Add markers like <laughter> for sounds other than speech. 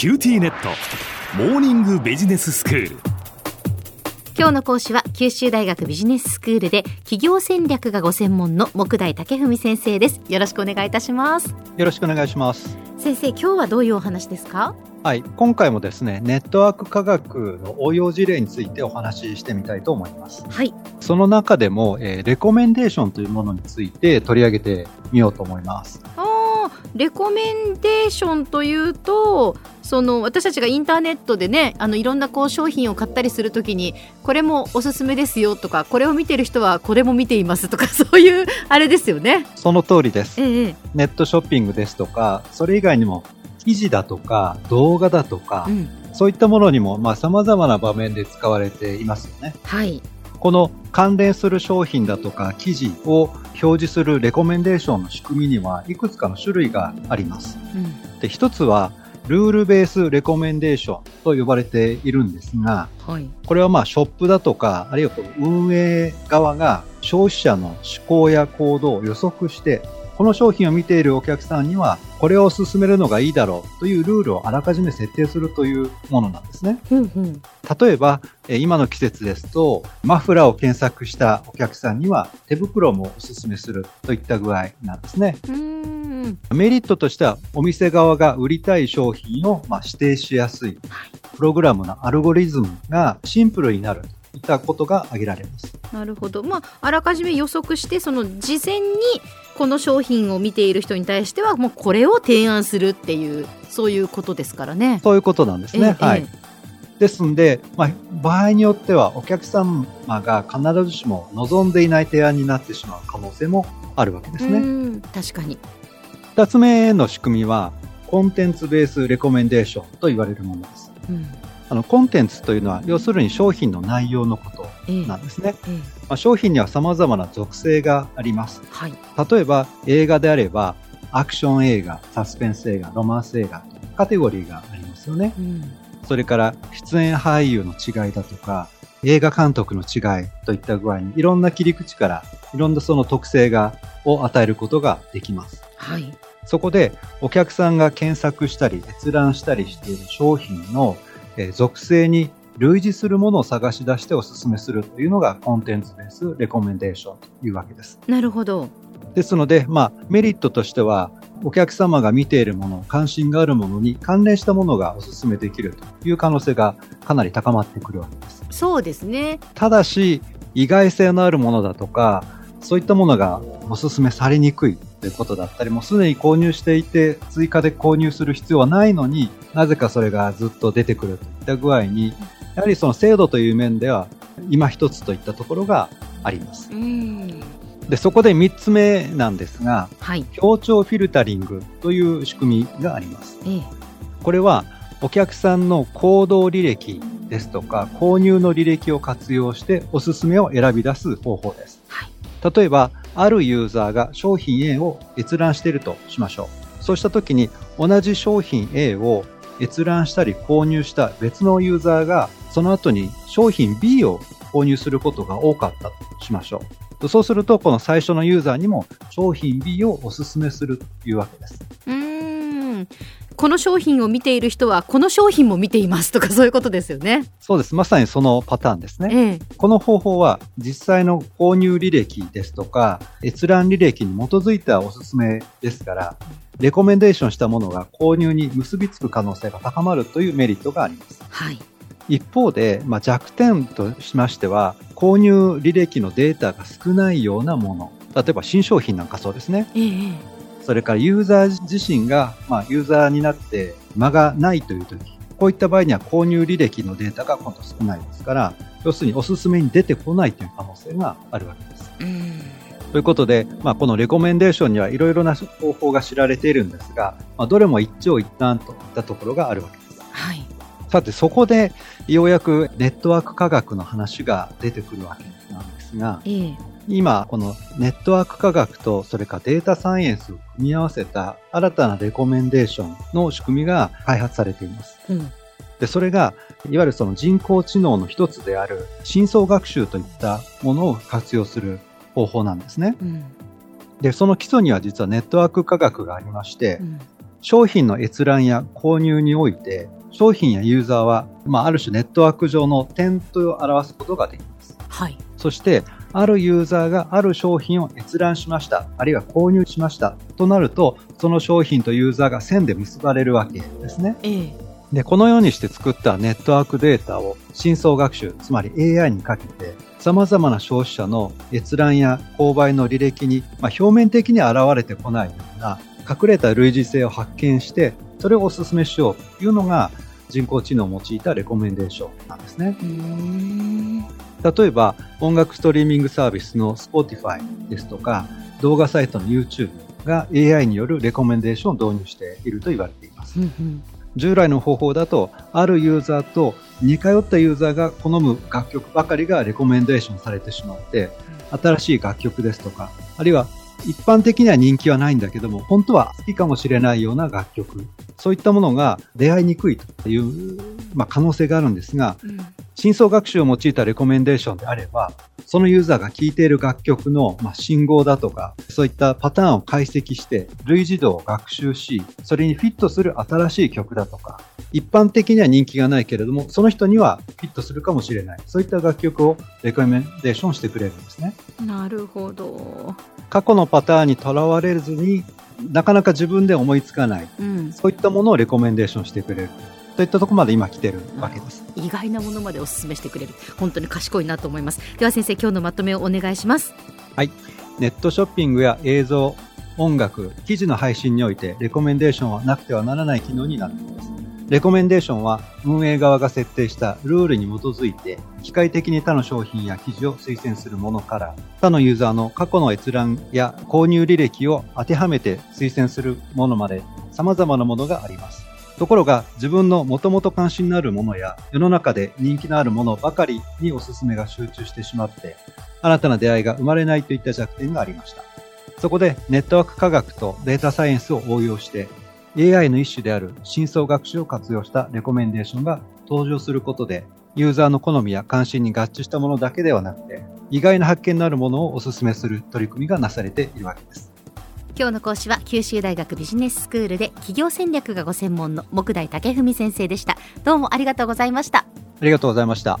QTnet。モーニングビジネススクール。今日の講師は九州大学ビジネススクールで企業戦略がご専門の木大武文先生です。よろしくお願いいたします。よろしくお願いします。先生今日はどういうお話ですか？はい今回もですねネットワーク科学の応用事例についてお話ししてみたいと思います。はい。その中でも、えー、レコメンデーションというものについて取り上げてみようと思います。あレコメンデーションというとその私たちがインターネットでねあのいろんなこう商品を買ったりするときにこれもおすすめですよとかこれを見てる人はこれも見ていますとか <laughs> そういうあれですよね。その通りです、ええ、ネットショッピングですとかそれ以外にも記事だとか動画だとか、うん、そういったものにもまあ様々な場面で使われていますよね。はいこの関連する商品だとか記事を表示するレコメンデーションの仕組みにはいくつかの種類があります。うん、で一つはルールベースレコメンデーションと呼ばれているんですが、はい、これはまあショップだとか、あるいはこの運営側が消費者の思考や行動を予測してこの商品を見ているお客さんには、これを勧めるのがいいだろうというルールをあらかじめ設定するというものなんですね。うんうん、例えば、今の季節ですと、マフラーを検索したお客さんには手袋もお勧めするといった具合なんですね。メリットとしては、お店側が売りたい商品をま指定しやすい、プログラムのアルゴリズムがシンプルになるといったことが挙げられます。なるほど。まあ、あらかじめ予測して、その事前にこの商品を見ている人に対してはもうこれを提案するっていうそういうことですからね。そういうことなんですね。えはい。ですんで、まあ、場合によってはお客様が必ずしも望んでいない提案になってしまう可能性もあるわけですね。確かに。二つ目の仕組みは、コンテンツベースレコメンデーションと言われるものです。うんあのコンテンツというのは要するに商品の内容のことなんですね。えええ、まあ、商品には様々な属性があります、はい。例えば映画であればアクション映画、サスペンス映画、ロマンス映画カテゴリーがありますよね。うん、それから出演俳優の違いだとか映画監督の違いといった具合にいろんな切り口からいろんなその特性がを与えることができます。はい。そこでお客さんが検索したり閲覧したりしている商品のえ属性に類似するものを探し出してお勧めするというのがコンテンツベースレコメンデーションというわけです。なるほど。ですので、まあ、メリットとしては、お客様が見ているもの、関心があるものに関連したものがお勧めできるという可能性がかなり高まってくるわけです。そうですね。ただし、意外性のあるものだとか、そういったものがお勧めされにくいということだったり、もうすでに購入していて、追加で購入する必要はないのになぜかそれがずっと出てくるといった具合に、やはりその精度という面では、今一つといったところがあります。で、そこで3つ目なんですが、はい、協調フィルタリングという仕組みがあります。ええ、これは、お客さんの行動履歴ですとか、購入の履歴を活用しておすすめを選び出す方法です。はい、例えば、あるユーザーが商品 A を閲覧しているとしましょう。そうした時に同じ商品 A を閲覧したり購入した別のユーザーがその後に商品 B を購入することが多かったとしましょう。そうすると、この最初のユーザーにも商品 B をお勧めするというわけです。うん。この商品を見ている人はこの商品も見ていますとかそういうことですよね。そうです。まさにそのパターンですね。ええ、この方法は実際の購入履歴ですとか閲覧履歴に基づいたおすすめですから、レコメンデーションしたものが購入に結びつく可能性が高まるというメリットがあります。はい。一方で、まあ、弱点としましては、購入履歴のデータが少ないようなもの、例えば新商品なんかそうですね。ええそれからユーザー自身が、まあ、ユーザーになって間がないという時、こういった場合には購入履歴のデータが今度少ないですから、要するにおすすめに出てこないという可能性があるわけです。ということで、まあ、このレコメンデーションにはいろいろな方法が知られているんですが、まあ、どれも一長一短といったところがあるわけです。はい。さて、そこでようやくネットワーク科学の話が出てくるわけなんですが、ええ、今、このネットワーク科学とそれからデータサイエンスを組み合わせた新たなレコメンデーションの仕組みが開発されています。うん、で、それが、いわゆるその人工知能の一つである深層学習といったものを活用する方法なんですね。うん、で、その基礎には実はネットワーク科学がありまして、うん、商品の閲覧や購入において、商品やユーザーは、まあ、ある種ネットワーク上の点と表すことができます。はい。そして、あるユーザーがある商品を閲覧しました、あるいは購入しました。となると、その商品とユーザーが線で結ばれるわけですね。ええ、で、このようにして作ったネットワークデータを深層学習、つまり AI にかけて、様々な消費者の閲覧や購買の履歴に、まあ、表面的に現れてこないような隠れた類似性を発見して、それをお勧めしようというのが人工知能を用いたレコメンデーションなんですね。例えば、音楽ストリーミングサービスの Spotify ですとか、動画サイトの YouTube が AI によるレコメンデーションを導入していると言われています。従来の方法だと、あるユーザーと似通ったユーザーが好む楽曲ばかりがレコメンデーションされてしまって、新しい楽曲ですとか、あるいは一般的には人気はないんだけども、本当は好きかもしれないような楽曲、そういったものが出会いにくいという、まあ、可能性があるんですが、うん、深層学習を用いたレコメンデーションであれば、そのユーザーが聴いている楽曲の、まあ、信号だとか、そういったパターンを解析して、類似度を学習し、それにフィットする新しい曲だとか、一般的には人気がないけれども、その人にはフィットするかもしれない。そういった楽曲をレコメンデーションしてくれるんですね。なるほど。過去のパターンにとらわれずに、なかなか自分で思いつかない、うん、そういったものをレコメンデーションしてくれる。といったところまで今来てるわけです。意外なものまでお勧めしてくれる。本当に賢いなと思います。では先生、今日のまとめをお願いします。はい。ネットショッピングや映像、音楽、記事の配信においてレコメンデーションはなくてはならない機能になっています。レコメンデーションは運営側が設定したルールに基づいて機械的に他の商品や記事を推薦するものから他のユーザーの過去の閲覧や購入履歴を当てはめて推薦するものまで様々なものがあります。ところが自分のもともと関心のあるものや世の中で人気のあるものばかりにおすすめが集中してしまって新たな出会いが生まれないといった弱点がありました。そこでネットワーク科学とデータサイエンスを応用して AI の一種である深層学習を活用したレコメンデーションが登場することで、ユーザーの好みや関心に合致したものだけではなくて、意外な発見のあるものをお勧めする取り組みがなされているわけです。今日の講師は九州大学ビジネススクールで企業戦略がご専門の木大武文先生でした。どうもありがとうございました。ありがとうございました。